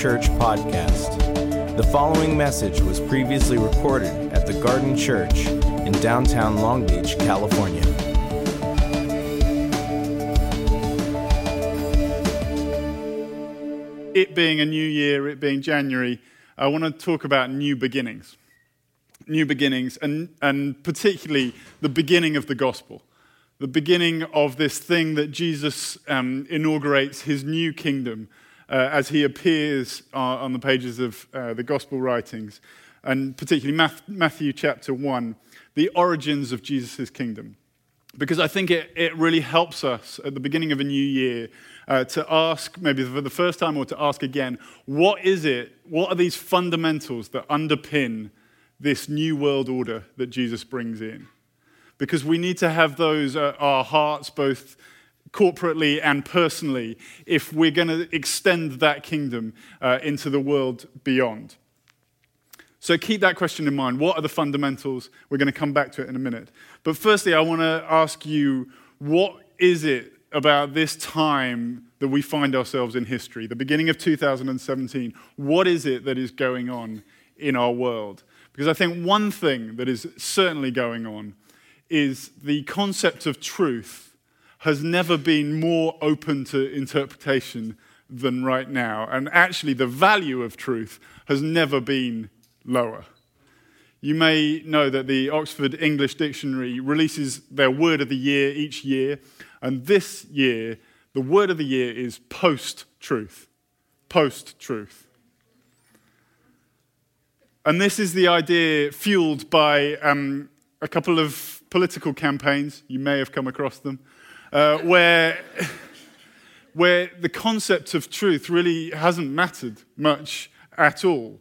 Church Podcast. The following message was previously recorded at the Garden Church in downtown Long Beach, California. It being a new year, it being January, I want to talk about new beginnings. New beginnings, and, and particularly the beginning of the gospel the beginning of this thing that Jesus um, inaugurates his new kingdom as he appears uh, on the pages of uh, the gospel writings, and particularly Matthew chapter 1, the origins of Jesus' kingdom. Because I think it, it really helps us at the beginning of a new year uh, to ask, maybe for the first time, or to ask again, what is it? What are these fundamentals that underpin this new world order that Jesus brings in? Because we need to have those, uh, our hearts both corporately and personally if we're going to extend that kingdom uh, into the world beyond. So keep that question in mind. What are the fundamentals? We're going to come back to it in a minute. But firstly, I want to ask you what is it about this time that we find ourselves in history, the beginning of 2017? What is it that is going on in our world? Because I think one thing that is certainly going on is the concept of truth has never been more open to interpretation than right now. And actually, the value of truth has never been lower. You may know that the Oxford English Dictionary releases their word of the year each year, and this year, the word of the year is post truth. Post truth. And this is the idea fueled by um, a couple of political campaigns. You may have come across them uh, where, where the concept of truth really hasn't mattered much at all.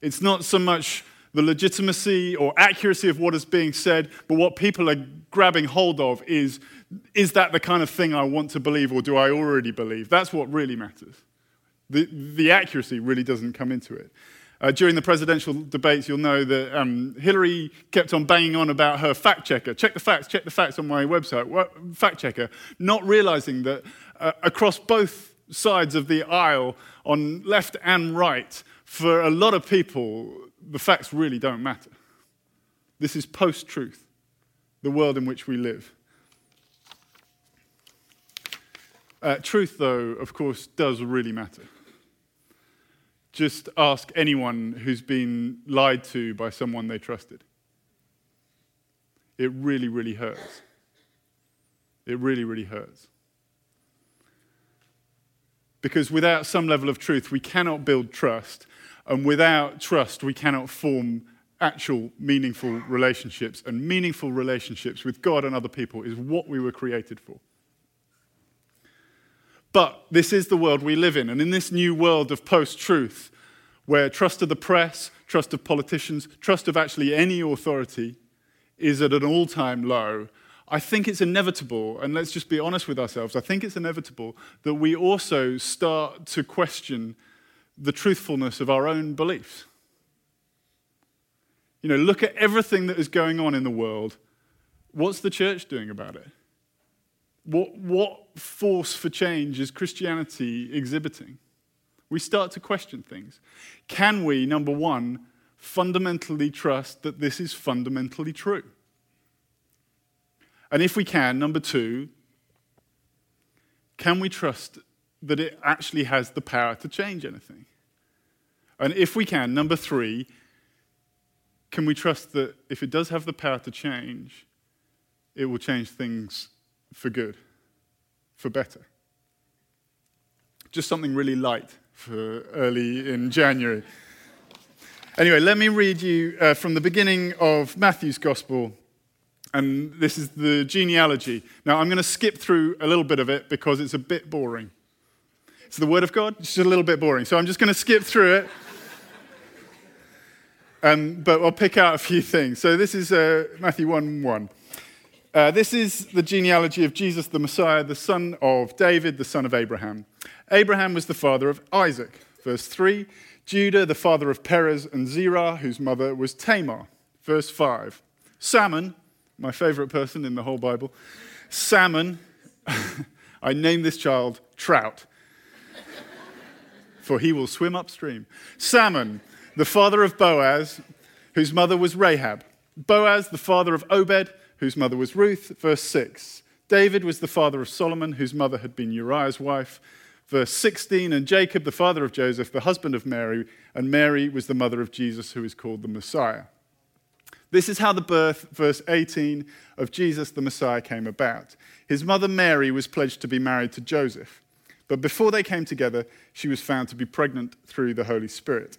It's not so much the legitimacy or accuracy of what is being said, but what people are grabbing hold of is is that the kind of thing I want to believe or do I already believe? That's what really matters. The, the accuracy really doesn't come into it. Uh, during the presidential debates, you'll know that um, Hillary kept on banging on about her fact checker. Check the facts, check the facts on my website. What, fact checker. Not realizing that uh, across both sides of the aisle, on left and right, for a lot of people, the facts really don't matter. This is post truth, the world in which we live. Uh, truth, though, of course, does really matter. Just ask anyone who's been lied to by someone they trusted. It really, really hurts. It really, really hurts. Because without some level of truth, we cannot build trust. And without trust, we cannot form actual meaningful relationships. And meaningful relationships with God and other people is what we were created for. But this is the world we live in. And in this new world of post truth, where trust of the press, trust of politicians, trust of actually any authority is at an all time low, I think it's inevitable, and let's just be honest with ourselves, I think it's inevitable that we also start to question the truthfulness of our own beliefs. You know, look at everything that is going on in the world. What's the church doing about it? What, what force for change is Christianity exhibiting? We start to question things. Can we, number one, fundamentally trust that this is fundamentally true? And if we can, number two, can we trust that it actually has the power to change anything? And if we can, number three, can we trust that if it does have the power to change, it will change things for good, for better. Just something really light for early in January. Anyway, let me read you uh, from the beginning of Matthew's Gospel, and this is the genealogy. Now, I'm going to skip through a little bit of it because it's a bit boring. It's the Word of God, it's just a little bit boring. So I'm just going to skip through it. Um, but I'll pick out a few things. So this is uh, Matthew 1 1. Uh, this is the genealogy of Jesus the Messiah, the son of David, the son of Abraham. Abraham was the father of Isaac. Verse 3 Judah, the father of Perez and Zerah, whose mother was Tamar. Verse 5 Salmon, my favorite person in the whole Bible. Salmon, I named this child Trout, for he will swim upstream. Salmon, the father of Boaz, whose mother was Rahab. Boaz, the father of Obed whose mother was Ruth. Verse 6. David was the father of Solomon, whose mother had been Uriah's wife. Verse 16. And Jacob, the father of Joseph, the husband of Mary, and Mary was the mother of Jesus, who is called the Messiah. This is how the birth, verse 18, of Jesus the Messiah came about. His mother Mary was pledged to be married to Joseph. But before they came together, she was found to be pregnant through the Holy Spirit.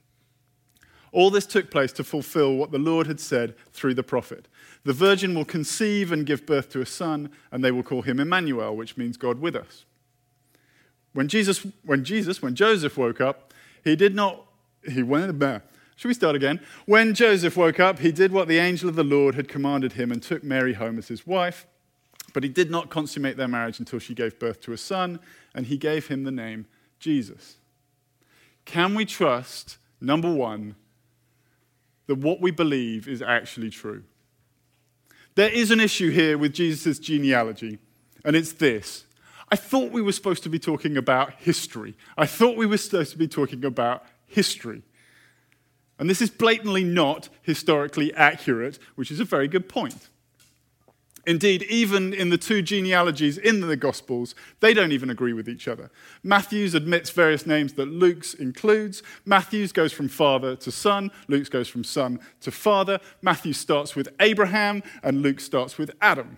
All this took place to fulfill what the Lord had said through the prophet. The virgin will conceive and give birth to a son, and they will call him Emmanuel, which means God with us. When Jesus, when Jesus, when Joseph woke up, he did not, he went, there. Should we start again? When Joseph woke up, he did what the angel of the Lord had commanded him and took Mary home as his wife. But he did not consummate their marriage until she gave birth to a son, and he gave him the name Jesus. Can we trust, number one, that what we believe is actually true. There is an issue here with Jesus' genealogy, and it's this. I thought we were supposed to be talking about history. I thought we were supposed to be talking about history. And this is blatantly not historically accurate, which is a very good point. Indeed, even in the two genealogies in the Gospels, they don't even agree with each other. Matthew's admits various names that Luke's includes. Matthew's goes from father to son, Luke's goes from son to father. Matthew starts with Abraham, and Luke starts with Adam.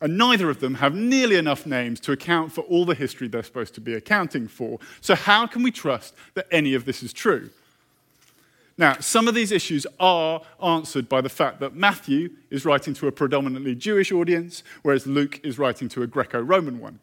And neither of them have nearly enough names to account for all the history they're supposed to be accounting for. So, how can we trust that any of this is true? Now, some of these issues are answered by the fact that Matthew is writing to a predominantly Jewish audience, whereas Luke is writing to a Greco Roman one.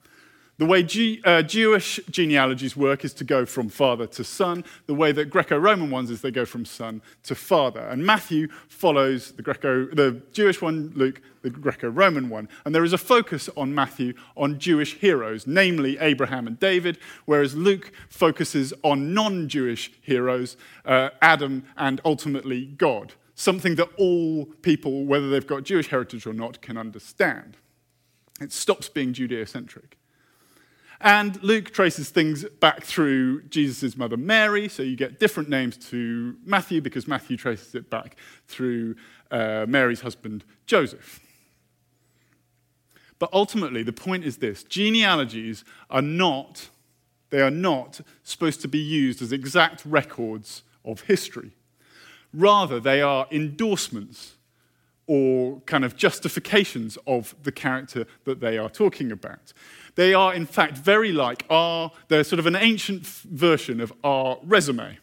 The way G, uh, Jewish genealogies work is to go from father to son. The way that Greco-Roman ones is they go from son to father. And Matthew follows the Greco, the Jewish one, Luke, the Greco-Roman one. And there is a focus on Matthew on Jewish heroes, namely Abraham and David, whereas Luke focuses on non-Jewish heroes, uh, Adam and ultimately God. Something that all people, whether they've got Jewish heritage or not, can understand. It stops being Judeo-centric. And Luke traces things back through Jesus' mother Mary, so you get different names to Matthew because Matthew traces it back through uh, Mary's husband Joseph. But ultimately, the point is this genealogies are not, they are not supposed to be used as exact records of history. Rather, they are endorsements or kind of justifications of the character that they are talking about. They are, in fact, very like our, they're sort of an ancient version of our resume.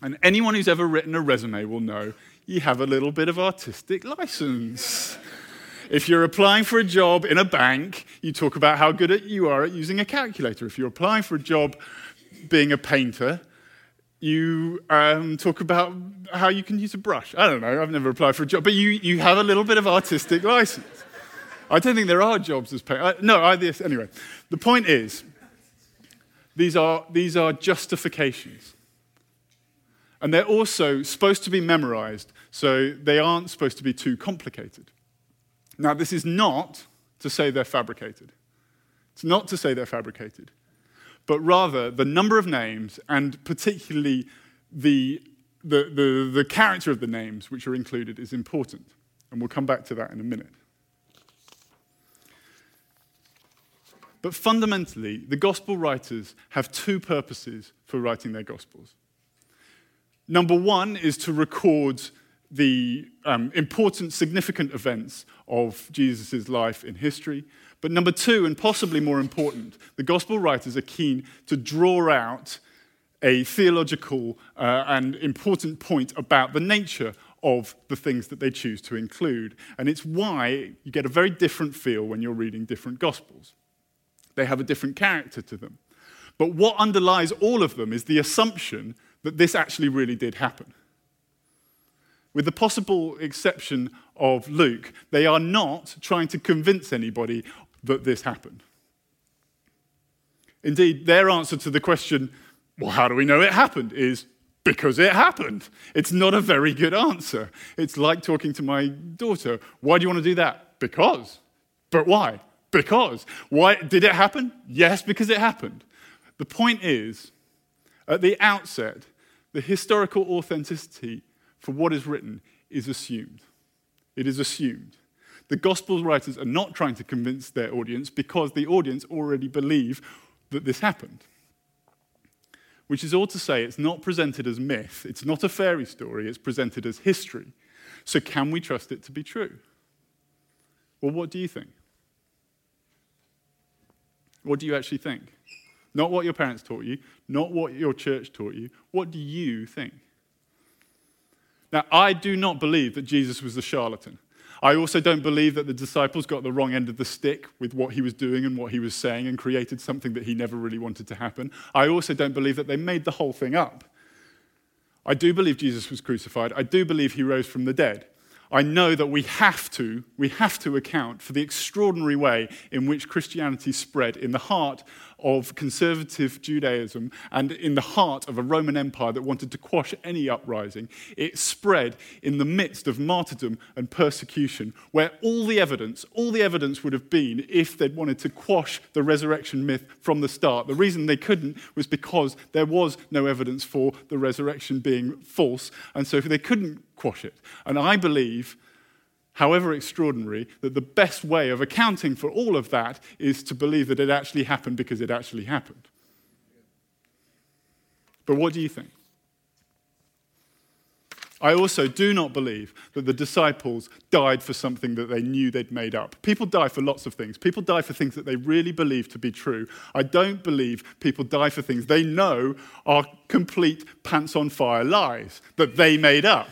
And anyone who's ever written a resume will know you have a little bit of artistic license. If you're applying for a job in a bank, you talk about how good you are at using a calculator. If you're applying for a job being a painter, you um, talk about how you can use a brush. I don't know, I've never applied for a job, but you, you have a little bit of artistic license. I don't think there are jobs as pay. Uh, no, I, this, anyway. The point is, these are, these are justifications. And they're also supposed to be memorized, so they aren't supposed to be too complicated. Now, this is not to say they're fabricated. It's not to say they're fabricated, but rather the number of names and particularly the, the, the, the character of the names which are included is important. And we'll come back to that in a minute. But fundamentally, the gospel writers have two purposes for writing their gospels. Number one is to record the um, important, significant events of Jesus' life in history. But number two, and possibly more important, the gospel writers are keen to draw out a theological uh, and important point about the nature of the things that they choose to include. And it's why you get a very different feel when you're reading different gospels. They have a different character to them. But what underlies all of them is the assumption that this actually really did happen. With the possible exception of Luke, they are not trying to convince anybody that this happened. Indeed, their answer to the question, well, how do we know it happened, is because it happened. It's not a very good answer. It's like talking to my daughter, why do you want to do that? Because. But why? Because. Why did it happen? Yes, because it happened. The point is, at the outset, the historical authenticity for what is written is assumed. It is assumed. The gospel writers are not trying to convince their audience because the audience already believe that this happened. Which is all to say, it's not presented as myth, it's not a fairy story, it's presented as history. So, can we trust it to be true? Well, what do you think? What do you actually think? Not what your parents taught you, not what your church taught you. What do you think? Now, I do not believe that Jesus was a charlatan. I also don't believe that the disciples got the wrong end of the stick with what he was doing and what he was saying and created something that he never really wanted to happen. I also don't believe that they made the whole thing up. I do believe Jesus was crucified. I do believe he rose from the dead. I know that we have to, we have to account for the extraordinary way in which Christianity spread in the heart of conservative Judaism and in the heart of a Roman Empire that wanted to quash any uprising. It spread in the midst of martyrdom and persecution, where all the evidence, all the evidence would have been if they'd wanted to quash the resurrection myth from the start. The reason they couldn't was because there was no evidence for the resurrection being false, and so they couldn't quash it. And I believe however extraordinary, that the best way of accounting for all of that is to believe that it actually happened because it actually happened. But what do you think? I also do not believe that the disciples died for something that they knew they'd made up. People die for lots of things. People die for things that they really believe to be true. I don't believe people die for things they know are complete pants on fire lies that they made up.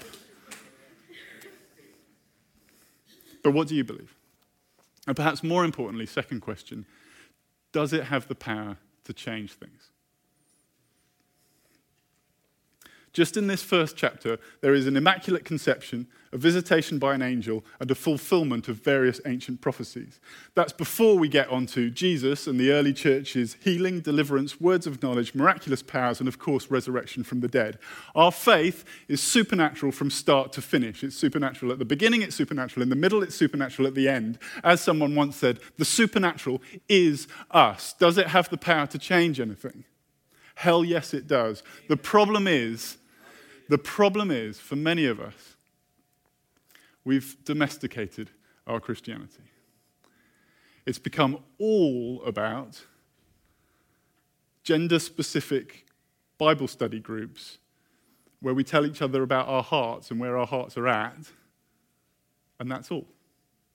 But what do you believe? And perhaps more importantly, second question does it have the power to change things? Just in this first chapter, there is an immaculate conception, a visitation by an angel, and a fulfillment of various ancient prophecies. That's before we get onto Jesus and the early church's healing, deliverance, words of knowledge, miraculous powers, and of course, resurrection from the dead. Our faith is supernatural from start to finish. It's supernatural at the beginning, it's supernatural in the middle, it's supernatural at the end. As someone once said, the supernatural is us. Does it have the power to change anything? Hell, yes, it does. The problem is, the problem is, for many of us, we've domesticated our Christianity. It's become all about gender specific Bible study groups where we tell each other about our hearts and where our hearts are at, and that's all.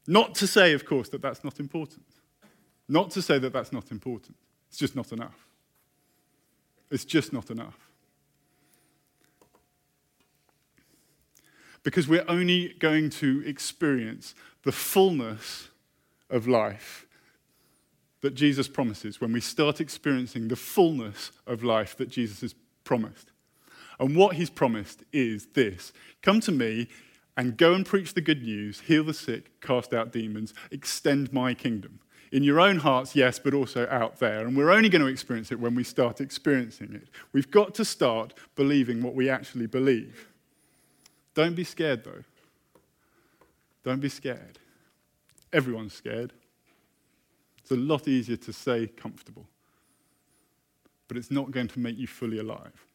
Not to say, of course, that that's not important. Not to say that that's not important. It's just not enough. It's just not enough. because we're only going to experience the fullness of life that Jesus promises when we start experiencing the fullness of life that Jesus has promised. And what he's promised is this Come to me and go and preach the good news, heal the sick, cast out demons, extend my kingdom. In your own hearts, yes, but also out there. And we're only going to experience it when we start experiencing it. We've got to start believing what we actually believe. Don't be scared, though. Don't be scared. Everyone's scared. It's a lot easier to say comfortable, but it's not going to make you fully alive.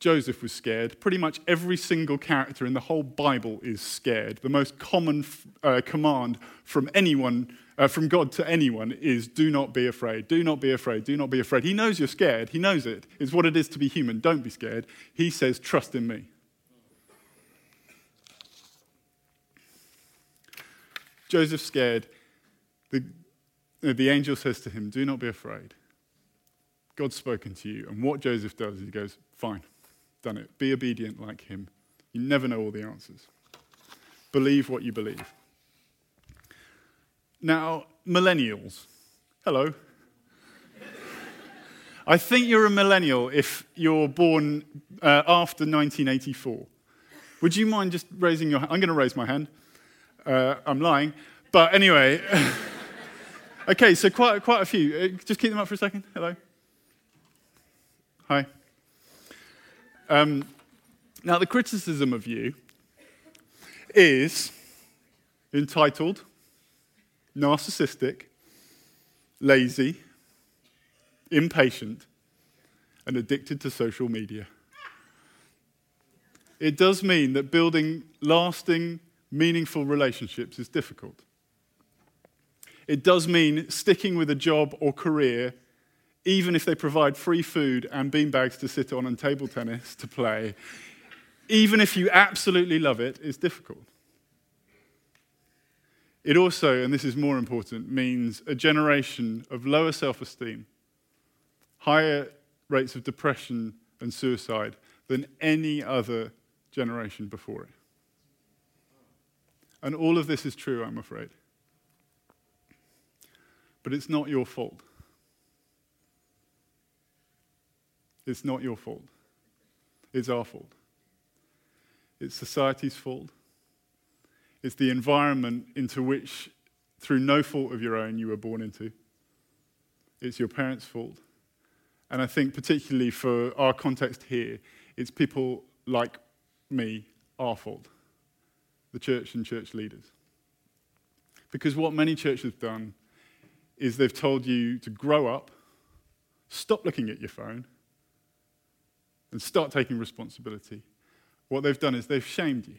Joseph was scared. Pretty much every single character in the whole Bible is scared. The most common uh, command from anyone, uh, from God to anyone, is do not be afraid. Do not be afraid. Do not be afraid. He knows you're scared. He knows it. It's what it is to be human. Don't be scared. He says, trust in me. Joseph's scared. The, the angel says to him, Do not be afraid. God's spoken to you. And what Joseph does is he goes, Fine, done it. Be obedient like him. You never know all the answers. Believe what you believe. Now, millennials, hello. I think you're a millennial if you're born uh, after 1984. Would you mind just raising your hand? I'm going to raise my hand. Uh, I'm lying. But anyway, okay, so quite, quite a few. Uh, just keep them up for a second. Hello. Hi. Um, now, the criticism of you is entitled, narcissistic, lazy, impatient, and addicted to social media. It does mean that building lasting meaningful relationships is difficult. It does mean sticking with a job or career, even if they provide free food and beanbags to sit on and table tennis to play, even if you absolutely love it, is difficult. It also, and this is more important, means a generation of lower self esteem, higher rates of depression and suicide than any other generation before it. And all of this is true, I'm afraid. But it's not your fault. It's not your fault. It's our fault. It's society's fault. It's the environment into which, through no fault of your own, you were born into. It's your parents' fault. And I think, particularly for our context here, it's people like me, our fault the church and church leaders. Because what many churches have done is they've told you to grow up, stop looking at your phone, and start taking responsibility. What they've done is they've shamed you.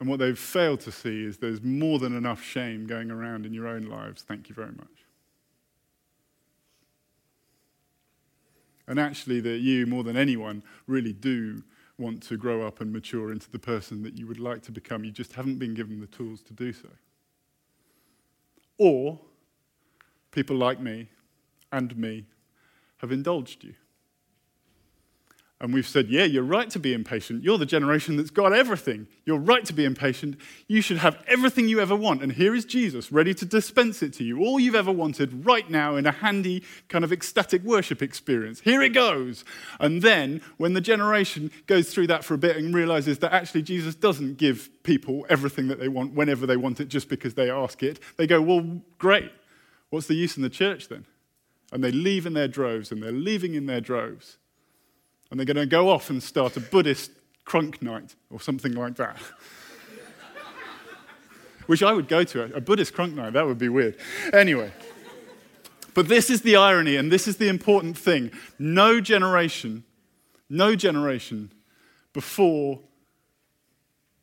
And what they've failed to see is there's more than enough shame going around in your own lives. Thank you very much. And actually, that you, more than anyone, really do want to grow up and mature into the person that you would like to become. You just haven't been given the tools to do so. Or people like me and me have indulged you. And we've said, yeah, you're right to be impatient. You're the generation that's got everything. You're right to be impatient. You should have everything you ever want. And here is Jesus, ready to dispense it to you. All you've ever wanted right now in a handy, kind of ecstatic worship experience. Here it goes. And then, when the generation goes through that for a bit and realizes that actually Jesus doesn't give people everything that they want whenever they want it just because they ask it, they go, well, great. What's the use in the church then? And they leave in their droves, and they're leaving in their droves and they're going to go off and start a Buddhist crunk night or something like that. Which I would go to, a Buddhist crunk night, that would be weird. Anyway. But this is the irony, and this is the important thing. No generation, no generation before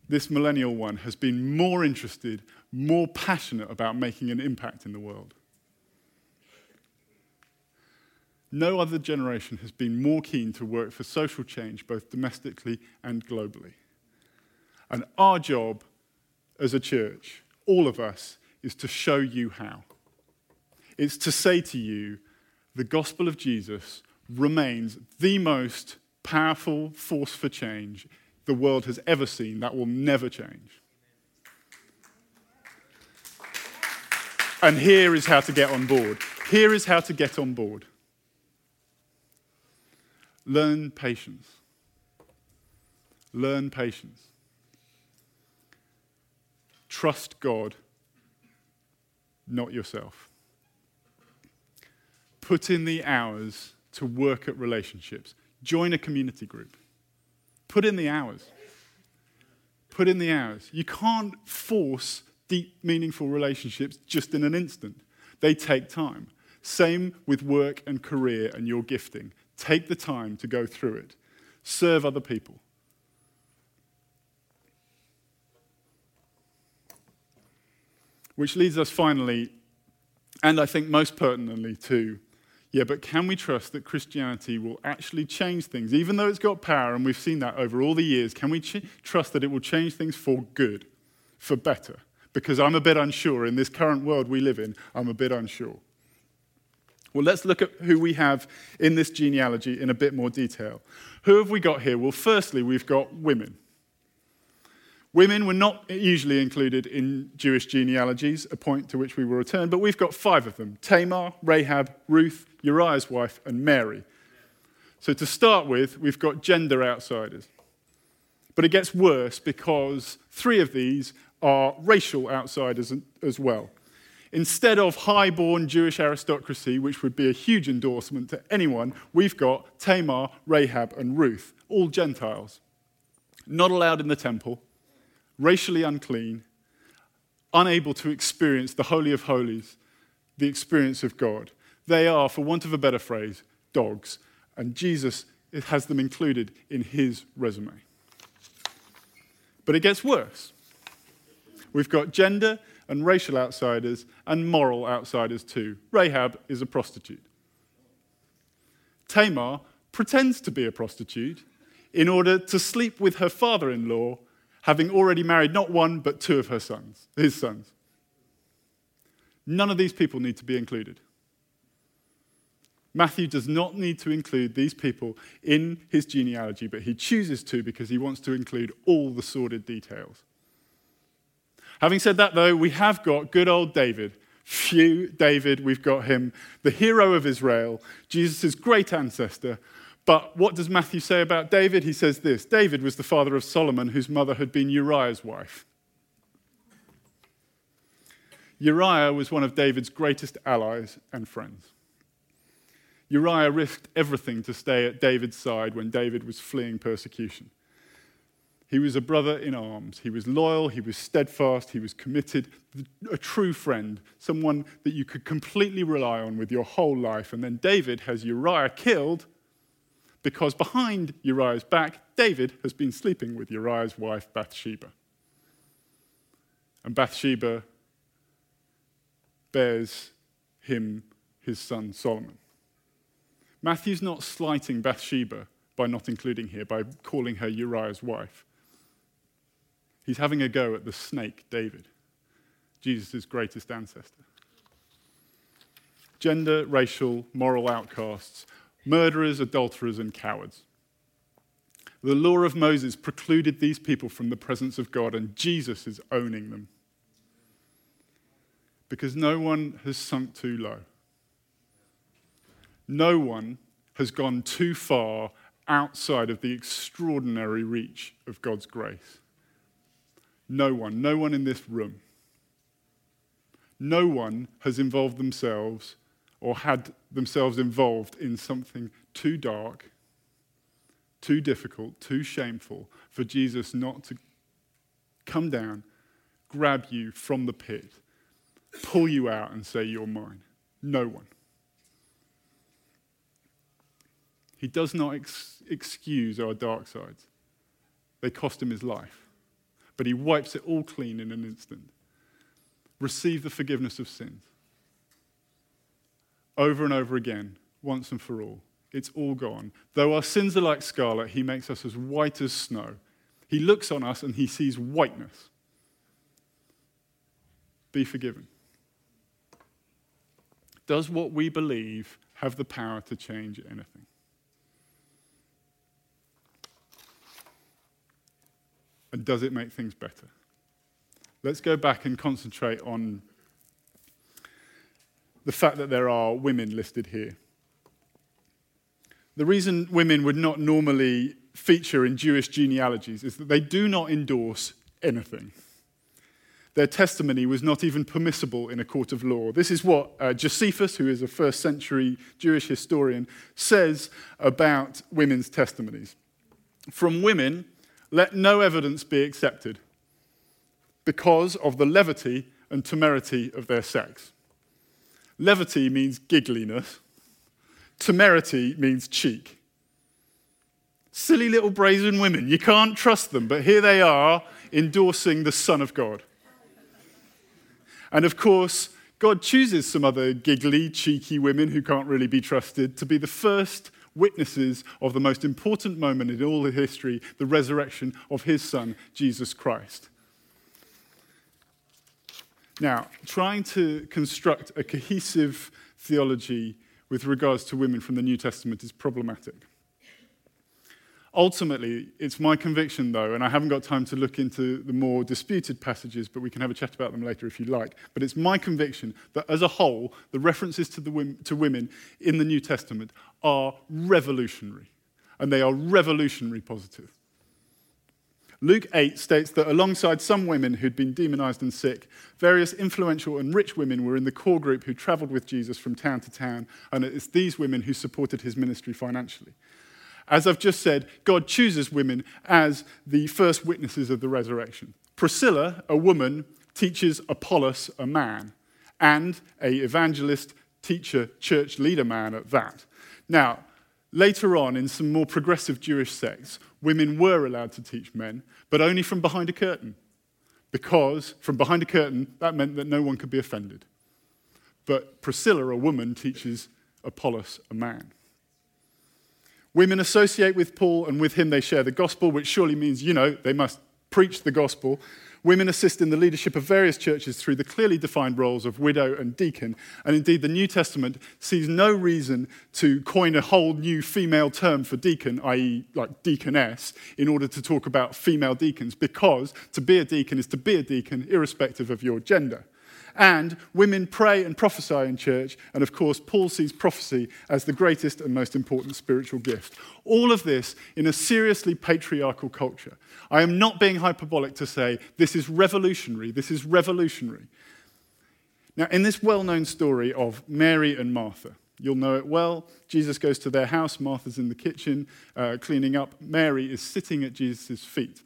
this millennial one has been more interested, more passionate about making an impact in the world. No other generation has been more keen to work for social change, both domestically and globally. And our job as a church, all of us, is to show you how. It's to say to you, the gospel of Jesus remains the most powerful force for change the world has ever seen. That will never change. And here is how to get on board. Here is how to get on board. Learn patience. Learn patience. Trust God, not yourself. Put in the hours to work at relationships. Join a community group. Put in the hours. Put in the hours. You can't force deep, meaningful relationships just in an instant. They take time. Same with work and career and your gifting. Take the time to go through it. Serve other people. Which leads us finally, and I think most pertinently, to yeah, but can we trust that Christianity will actually change things? Even though it's got power, and we've seen that over all the years, can we ch- trust that it will change things for good, for better? Because I'm a bit unsure. In this current world we live in, I'm a bit unsure. Well, let's look at who we have in this genealogy in a bit more detail. Who have we got here? Well, firstly, we've got women. Women were not usually included in Jewish genealogies, a point to which we will return, but we've got five of them Tamar, Rahab, Ruth, Uriah's wife, and Mary. So to start with, we've got gender outsiders. But it gets worse because three of these are racial outsiders as well. Instead of high-born Jewish aristocracy, which would be a huge endorsement to anyone, we've got Tamar, Rahab, and Ruth, all Gentiles. Not allowed in the temple, racially unclean, unable to experience the Holy of Holies, the experience of God. They are, for want of a better phrase, dogs. And Jesus has them included in his resume. But it gets worse. We've got gender and racial outsiders and moral outsiders too. Rahab is a prostitute. Tamar pretends to be a prostitute in order to sleep with her father in law, having already married not one but two of her sons, his sons. None of these people need to be included. Matthew does not need to include these people in his genealogy, but he chooses to because he wants to include all the sordid details. Having said that, though, we have got good old David. Phew, David, we've got him, the hero of Israel, Jesus' great ancestor. But what does Matthew say about David? He says this David was the father of Solomon, whose mother had been Uriah's wife. Uriah was one of David's greatest allies and friends. Uriah risked everything to stay at David's side when David was fleeing persecution. He was a brother in arms. He was loyal, he was steadfast, he was committed, a true friend, someone that you could completely rely on with your whole life. And then David has Uriah killed because behind Uriah's back, David has been sleeping with Uriah's wife, Bathsheba. And Bathsheba bears him his son Solomon. Matthew's not slighting Bathsheba by not including here, by calling her Uriah's wife. He's having a go at the snake, David, Jesus' greatest ancestor. Gender, racial, moral outcasts, murderers, adulterers, and cowards. The law of Moses precluded these people from the presence of God, and Jesus is owning them. Because no one has sunk too low. No one has gone too far outside of the extraordinary reach of God's grace. No one, no one in this room, no one has involved themselves or had themselves involved in something too dark, too difficult, too shameful for Jesus not to come down, grab you from the pit, pull you out, and say, You're mine. No one. He does not ex- excuse our dark sides, they cost him his life. But he wipes it all clean in an instant. Receive the forgiveness of sins. Over and over again, once and for all. It's all gone. Though our sins are like scarlet, he makes us as white as snow. He looks on us and he sees whiteness. Be forgiven. Does what we believe have the power to change anything? And does it make things better? Let's go back and concentrate on the fact that there are women listed here. The reason women would not normally feature in Jewish genealogies is that they do not endorse anything. Their testimony was not even permissible in a court of law. This is what uh, Josephus, who is a first century Jewish historian, says about women's testimonies. From women, let no evidence be accepted because of the levity and temerity of their sex. Levity means giggliness, temerity means cheek. Silly little brazen women, you can't trust them, but here they are endorsing the Son of God. And of course, God chooses some other giggly, cheeky women who can't really be trusted to be the first witnesses of the most important moment in all of history, the resurrection of his son, Jesus Christ. Now, trying to construct a cohesive theology with regards to women from the New Testament is problematic. Ultimately, it's my conviction, though, and I haven't got time to look into the more disputed passages, but we can have a chat about them later if you like. But it's my conviction that as a whole, the references to, the to women in the New Testament are revolutionary, and they are revolutionary positive. Luke 8 states that alongside some women who'd been demonized and sick, various influential and rich women were in the core group who traveled with Jesus from town to town, and it's these women who supported his ministry financially. As I've just said, God chooses women as the first witnesses of the resurrection. Priscilla, a woman, teaches Apollos, a man, and a evangelist, teacher, church leader man at that. Now, later on, in some more progressive Jewish sects, women were allowed to teach men, but only from behind a curtain. Because from behind a curtain, that meant that no one could be offended. But Priscilla, a woman, teaches Apollos, a man. Women associate with Paul, and with him they share the gospel, which surely means, you know, they must preach the gospel. Women assist in the leadership of various churches through the clearly defined roles of widow and deacon. And indeed, the New Testament sees no reason to coin a whole new female term for deacon, i.e., like deaconess, in order to talk about female deacons, because to be a deacon is to be a deacon, irrespective of your gender. And women pray and prophesy in church. And of course, Paul sees prophecy as the greatest and most important spiritual gift. All of this in a seriously patriarchal culture. I am not being hyperbolic to say this is revolutionary. This is revolutionary. Now, in this well known story of Mary and Martha, You'll know it well. Jesus goes to their house. Martha's in the kitchen uh, cleaning up. Mary is sitting at Jesus' feet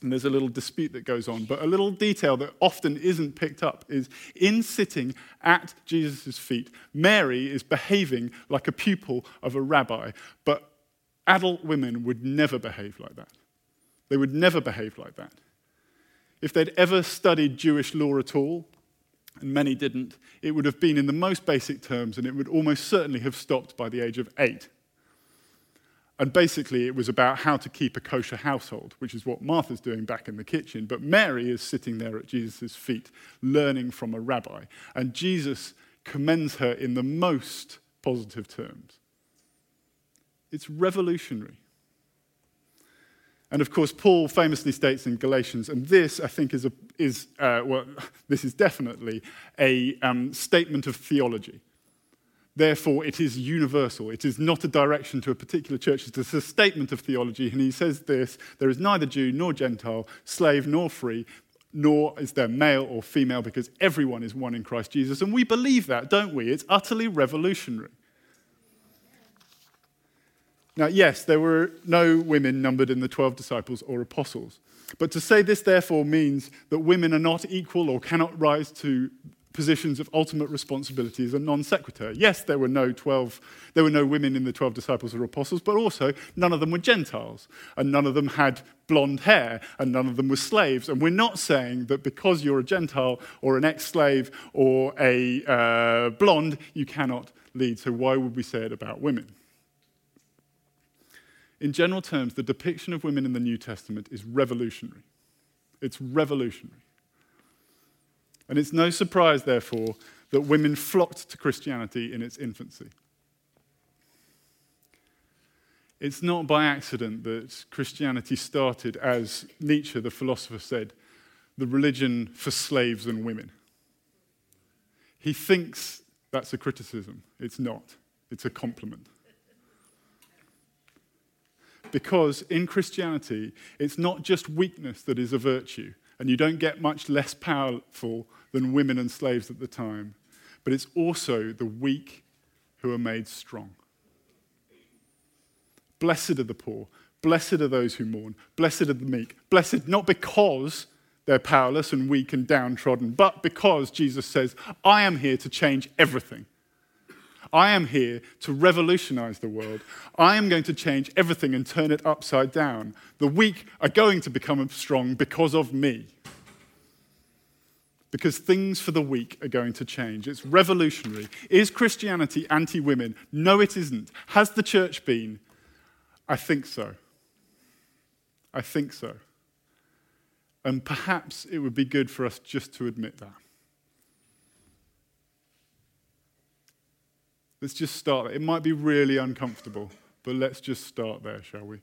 and there's a little dispute that goes on. But a little detail that often isn't picked up is in sitting at Jesus' feet, Mary is behaving like a pupil of a rabbi, but adult women would never behave like that. They would never behave like that. If they'd ever studied Jewish law at all, and many didn't, it would have been in the most basic terms, and it would almost certainly have stopped by the age of eight. And basically, it was about how to keep a kosher household, which is what Martha's doing back in the kitchen. But Mary is sitting there at Jesus' feet, learning from a rabbi. And Jesus commends her in the most positive terms. It's revolutionary. And of course, Paul famously states in Galatians, and this I think is, a, is uh, well, this is definitely a um, statement of theology. Therefore, it is universal. It is not a direction to a particular church. It is a statement of theology. And he says this there is neither Jew nor Gentile, slave nor free, nor is there male or female, because everyone is one in Christ Jesus. And we believe that, don't we? It's utterly revolutionary. Now, yes, there were no women numbered in the 12 disciples or apostles. But to say this, therefore, means that women are not equal or cannot rise to positions of ultimate responsibility as a non sequitur. Yes, there were no 12, there were no women in the 12 disciples or apostles, but also none of them were Gentiles, and none of them had blonde hair, and none of them were slaves. And we're not saying that because you're a Gentile or an ex slave or a uh, blonde, you cannot lead. So why would we say it about women? In general terms, the depiction of women in the New Testament is revolutionary. It's revolutionary. And it's no surprise, therefore, that women flocked to Christianity in its infancy. It's not by accident that Christianity started, as Nietzsche, the philosopher, said, the religion for slaves and women. He thinks that's a criticism. It's not, it's a compliment. Because in Christianity, it's not just weakness that is a virtue, and you don't get much less powerful than women and slaves at the time, but it's also the weak who are made strong. Blessed are the poor, blessed are those who mourn, blessed are the meek, blessed not because they're powerless and weak and downtrodden, but because Jesus says, I am here to change everything. I am here to revolutionize the world. I am going to change everything and turn it upside down. The weak are going to become strong because of me. Because things for the weak are going to change. It's revolutionary. Is Christianity anti women? No, it isn't. Has the church been? I think so. I think so. And perhaps it would be good for us just to admit that. Let's just start. It might be really uncomfortable, but let's just start there, shall we?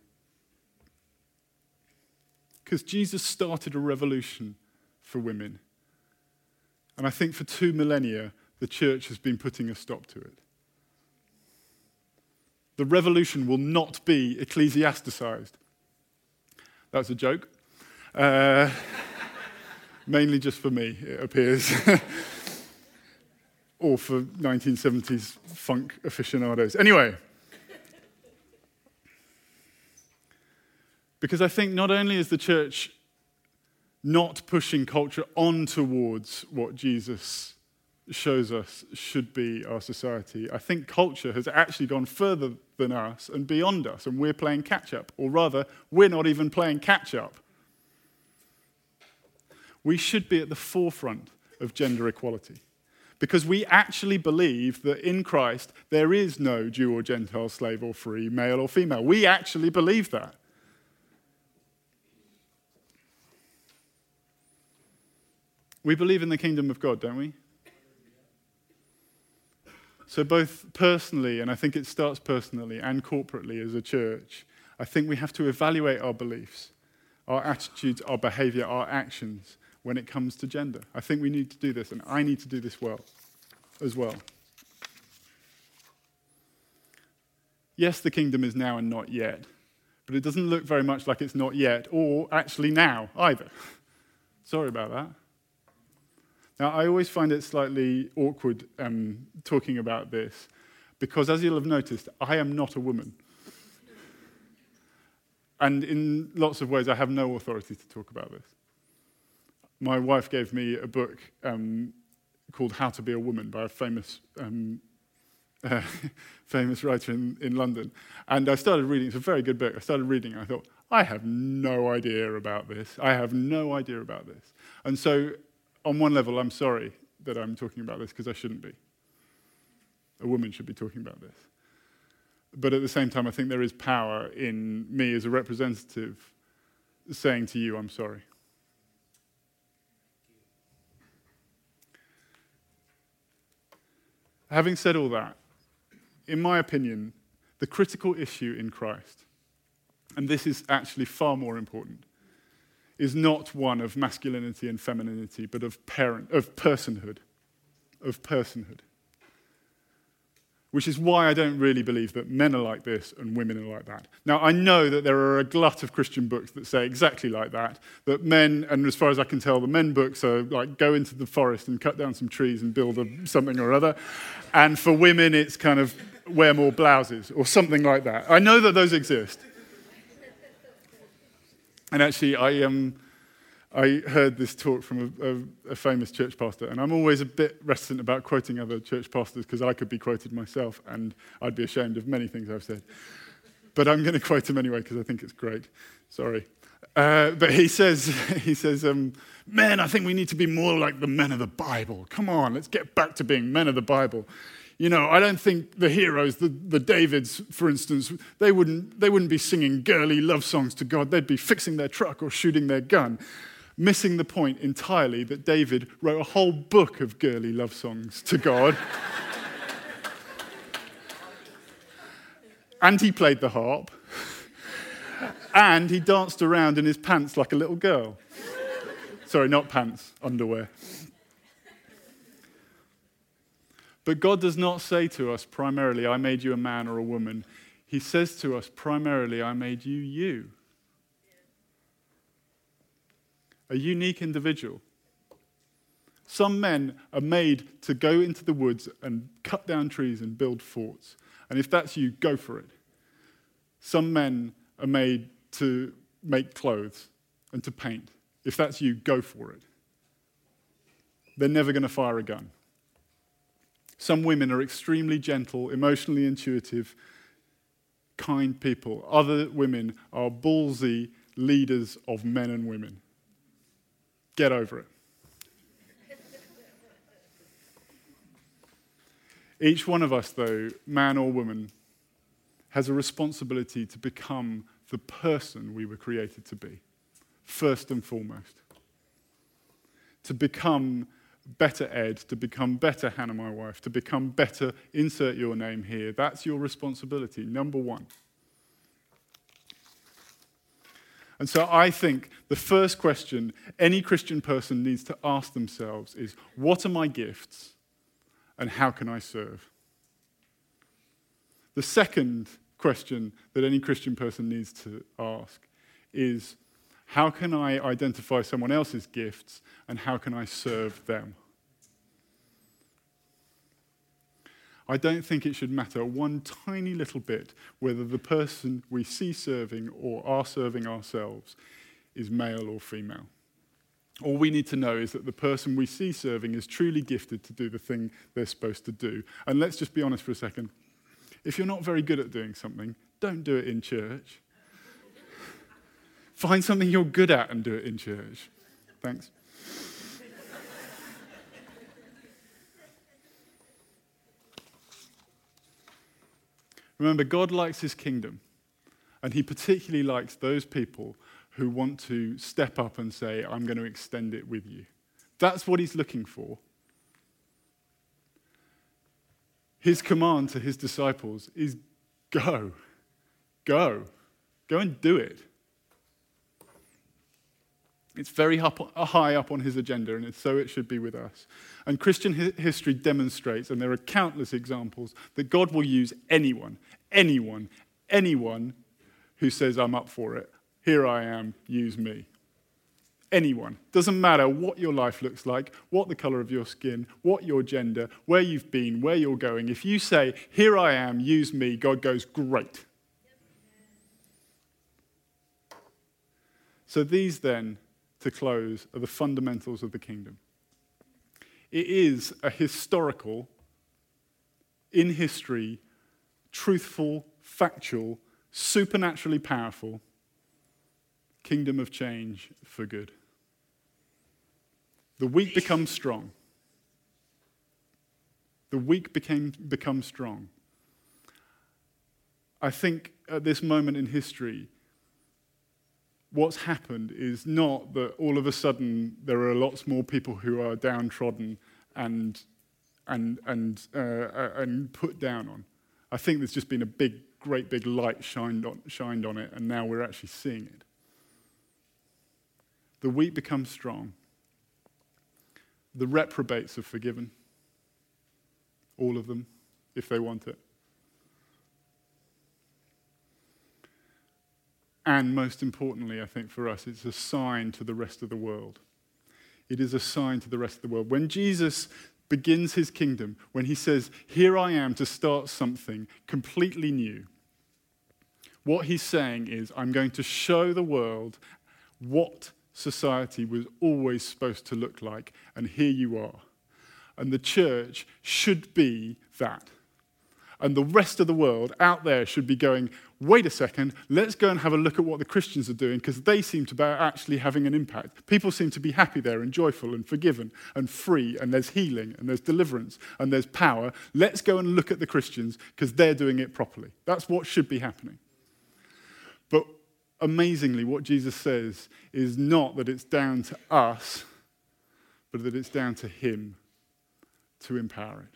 Because Jesus started a revolution for women. And I think for two millennia, the church has been putting a stop to it. The revolution will not be ecclesiasticized. That's a joke. Uh, mainly just for me, it appears. or for 1970s funk aficionados. Anyway, because I think not only is the church not pushing culture on towards what Jesus shows us should be our society, I think culture has actually gone further than us and beyond us, and we're playing catch up, or rather, we're not even playing catch up. We should be at the forefront of gender equality because we actually believe that in Christ there is no Jew or Gentile, slave or free, male or female. We actually believe that. We believe in the kingdom of God, don't we? So, both personally, and I think it starts personally and corporately as a church, I think we have to evaluate our beliefs, our attitudes, our behavior, our actions when it comes to gender. I think we need to do this, and I need to do this well as well. Yes, the kingdom is now and not yet, but it doesn't look very much like it's not yet, or actually now either. Sorry about that. Now, I always find it slightly awkward um, talking about this because, as you'll have noticed, I am not a woman. And in lots of ways, I have no authority to talk about this my wife gave me a book um, called How to Be a Woman by a famous, um, uh, famous writer in, in London. And I started reading, it's a very good book. I started reading, and I thought, I have no idea about this. I have no idea about this. And so, on one level, I'm sorry that I'm talking about this because I shouldn't be. A woman should be talking about this. But at the same time, I think there is power in me as a representative saying to you, I'm sorry. Having said all that, in my opinion, the critical issue in Christ, and this is actually far more important, is not one of masculinity and femininity, but of parent, of personhood, of personhood which is why I don't really believe that men are like this and women are like that. Now, I know that there are a glut of Christian books that say exactly like that, that men, and as far as I can tell, the men books are like go into the forest and cut down some trees and build a, something or other. And for women, it's kind of wear more blouses or something like that. I know that those exist. And actually, I, um, I heard this talk from a, a, a, famous church pastor, and I'm always a bit reticent about quoting other church pastors because I could be quoted myself, and I'd be ashamed of many things I've said. But I'm going to quote him anyway because I think it's great. Sorry. Uh, but he says, he says, um, men, I think we need to be more like the men of the Bible. Come on, let's get back to being men of the Bible. You know, I don't think the heroes, the, the Davids, for instance, they wouldn't, they wouldn't be singing girly love songs to God. They'd be fixing their truck or shooting their gun missing the point entirely that David wrote a whole book of girly love songs to God. and he played the harp. and he danced around in his pants like a little girl. Sorry, not pants, underwear. But God does not say to us primarily, I made you a man or a woman. He says to us primarily, I made you you. a unique individual. Some men are made to go into the woods and cut down trees and build forts. And if that's you, go for it. Some men are made to make clothes and to paint. If that's you, go for it. They're never going to fire a gun. Some women are extremely gentle, emotionally intuitive, kind people. Other women are ballsy leaders of men and women. Get over it. Each one of us, though, man or woman, has a responsibility to become the person we were created to be, first and foremost. To become better Ed, to become better Hannah, my wife, to become better, insert your name here. That's your responsibility, number one. And so I think the first question any Christian person needs to ask themselves is what are my gifts and how can I serve? The second question that any Christian person needs to ask is how can I identify someone else's gifts and how can I serve them? I don't think it should matter one tiny little bit whether the person we see serving or are serving ourselves is male or female. All we need to know is that the person we see serving is truly gifted to do the thing they're supposed to do. And let's just be honest for a second. If you're not very good at doing something, don't do it in church. Find something you're good at and do it in church. Thanks. Remember, God likes his kingdom, and he particularly likes those people who want to step up and say, I'm going to extend it with you. That's what he's looking for. His command to his disciples is go, go, go and do it. It's very high up on his agenda, and so it should be with us. And Christian history demonstrates, and there are countless examples, that God will use anyone, anyone, anyone who says, I'm up for it. Here I am, use me. Anyone. Doesn't matter what your life looks like, what the color of your skin, what your gender, where you've been, where you're going. If you say, Here I am, use me, God goes, Great. So these then to close are the fundamentals of the kingdom. It is a historical, in history, truthful, factual, supernaturally powerful kingdom of change for good. The weak become strong, The weak became, become strong. I think at this moment in history, what's happened is not that all of a sudden there are lots more people who are downtrodden and, and, and, uh, uh, and put down on. I think there's just been a big, great big light shined on, shined on it, and now we're actually seeing it. The weak become strong. The reprobates are forgiven. All of them, if they want it. And most importantly, I think for us, it's a sign to the rest of the world. It is a sign to the rest of the world. When Jesus begins his kingdom, when he says, Here I am to start something completely new, what he's saying is, I'm going to show the world what society was always supposed to look like, and here you are. And the church should be that. And the rest of the world out there should be going, wait a second, let's go and have a look at what the Christians are doing because they seem to be actually having an impact. People seem to be happy there and joyful and forgiven and free, and there's healing and there's deliverance and there's power. Let's go and look at the Christians because they're doing it properly. That's what should be happening. But amazingly, what Jesus says is not that it's down to us, but that it's down to Him to empower it.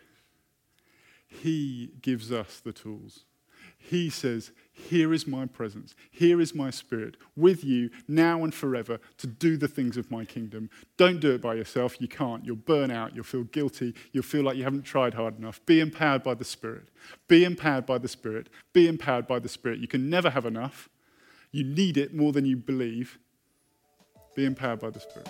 He gives us the tools. He says, Here is my presence. Here is my spirit with you now and forever to do the things of my kingdom. Don't do it by yourself. You can't. You'll burn out. You'll feel guilty. You'll feel like you haven't tried hard enough. Be empowered by the Spirit. Be empowered by the Spirit. Be empowered by the Spirit. You can never have enough. You need it more than you believe. Be empowered by the Spirit.